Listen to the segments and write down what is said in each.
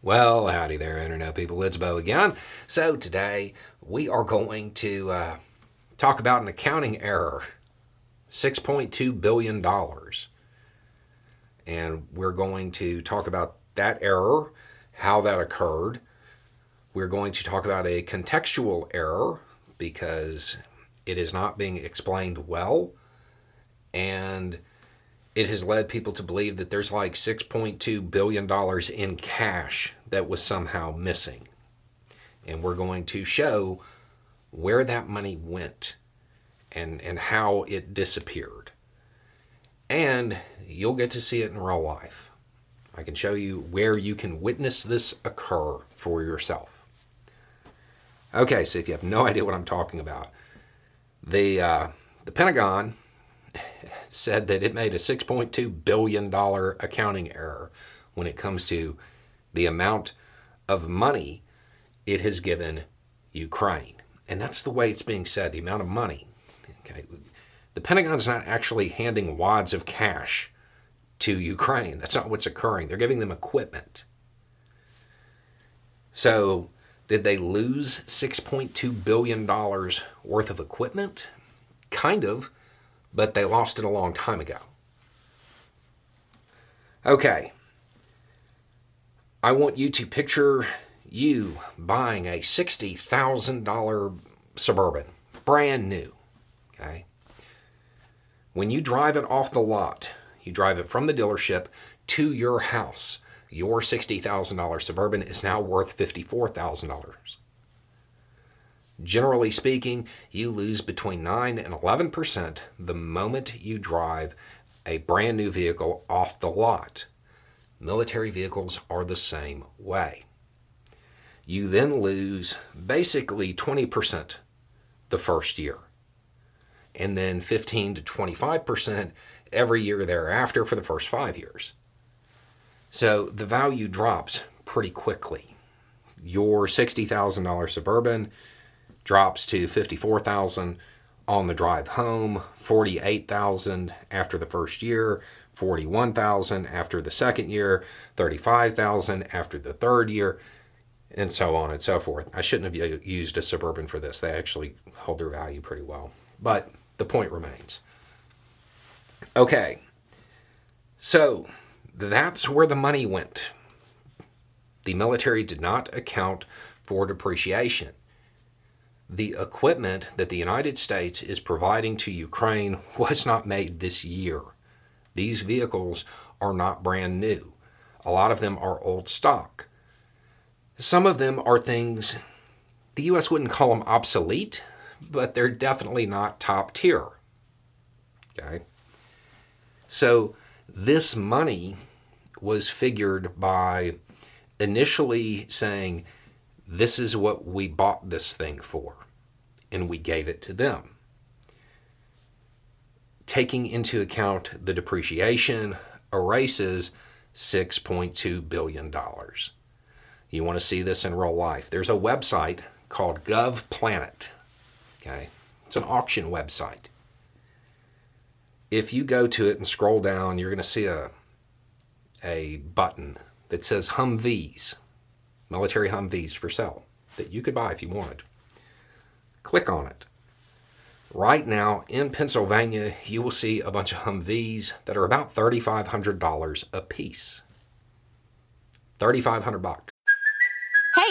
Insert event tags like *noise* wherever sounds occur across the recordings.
Well, howdy there, Internet people. It's Beau again. So, today we are going to uh, talk about an accounting error $6.2 billion. And we're going to talk about that error, how that occurred. We're going to talk about a contextual error because it is not being explained well. And it has led people to believe that there's like $6.2 billion in cash that was somehow missing. And we're going to show where that money went and, and how it disappeared. And you'll get to see it in real life. I can show you where you can witness this occur for yourself. Okay, so if you have no *laughs* idea what I'm talking about, the, uh, the Pentagon said that it made a $6.2 billion accounting error when it comes to the amount of money it has given Ukraine. And that's the way it's being said the amount of money. Okay. The Pentagon is not actually handing wads of cash to Ukraine. That's not what's occurring. They're giving them equipment. So, did they lose $6.2 billion worth of equipment? Kind of but they lost it a long time ago. Okay. I want you to picture you buying a $60,000 Suburban, brand new. Okay. When you drive it off the lot, you drive it from the dealership to your house, your $60,000 Suburban is now worth $54,000. Generally speaking, you lose between 9 and 11% the moment you drive a brand new vehicle off the lot. Military vehicles are the same way. You then lose basically 20% the first year, and then 15 to 25% every year thereafter for the first five years. So the value drops pretty quickly. Your $60,000 Suburban drops to 54,000 on the drive home, 48,000 after the first year, 41,000 after the second year, 35,000 after the third year, and so on and so forth. I shouldn't have used a suburban for this. They actually hold their value pretty well. But the point remains. Okay. So, that's where the money went. The military did not account for depreciation the equipment that the United States is providing to Ukraine *laughs* was not made this year. These vehicles are not brand new. A lot of them are old stock. Some of them are things the U.S. wouldn't call them obsolete, but they're definitely not top tier. Okay? So this money was figured by initially saying, this is what we bought this thing for, and we gave it to them. Taking into account the depreciation erases $6.2 billion. You want to see this in real life. There's a website called GovPlanet. Okay? It's an auction website. If you go to it and scroll down, you're going to see a, a button that says Humvees military Humvees for sale that you could buy if you wanted. Click on it. Right now in Pennsylvania, you will see a bunch of Humvees that are about $3,500 a piece. 3500 bucks. Hey,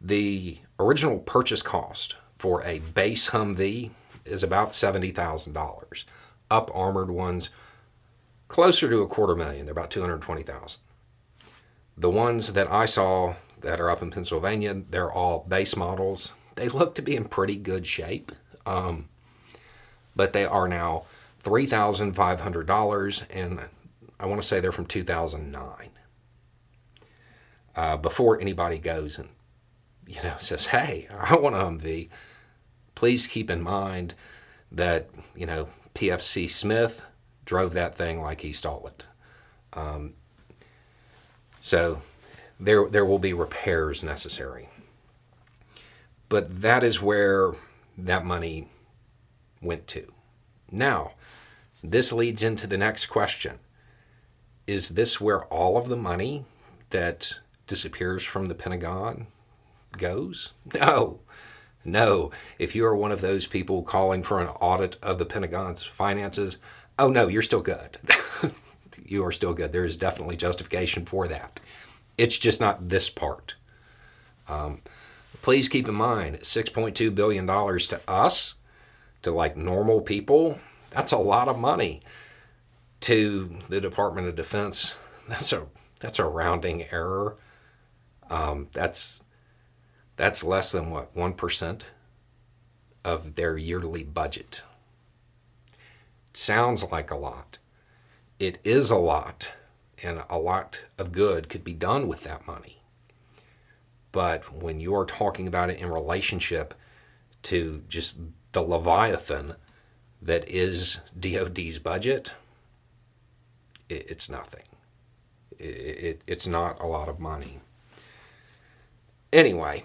The original purchase cost for a base Humvee is about $70,000. Up armored ones, closer to a quarter million. They're about 220,000. The ones that I saw that are up in Pennsylvania, they're all base models. They look to be in pretty good shape, um, but they are now $3,500, and I want to say they're from 2009. uh, before anybody goes and you know *laughs* says, "Hey, I want an Humvee." Please keep in mind that you know PFC Smith drove that thing like he stole it. Um, so there there will be repairs necessary. But that is where that money went to. Now, this leads into the next question. Is this where all of the money that disappears from the Pentagon goes? No. No. If you are one of those people calling for an audit of the Pentagon's finances, oh no, you're still good. *laughs* you are still good. There is definitely justification for that. It's just not this part. Um, please keep in mind $6.2 billion to us, to like normal people, that's a lot of money. To the Department of Defense, *laughs* that's a that's a rounding error. Um, that's that's less than what one percent of their yearly budget. Sounds like a lot. It is a lot, and a lot of good could be done with that money. But when you're talking about it in relationship to just the Leviathan that is DoD's budget, it, it's nothing. It, it, it's not a lot of money. Anyway,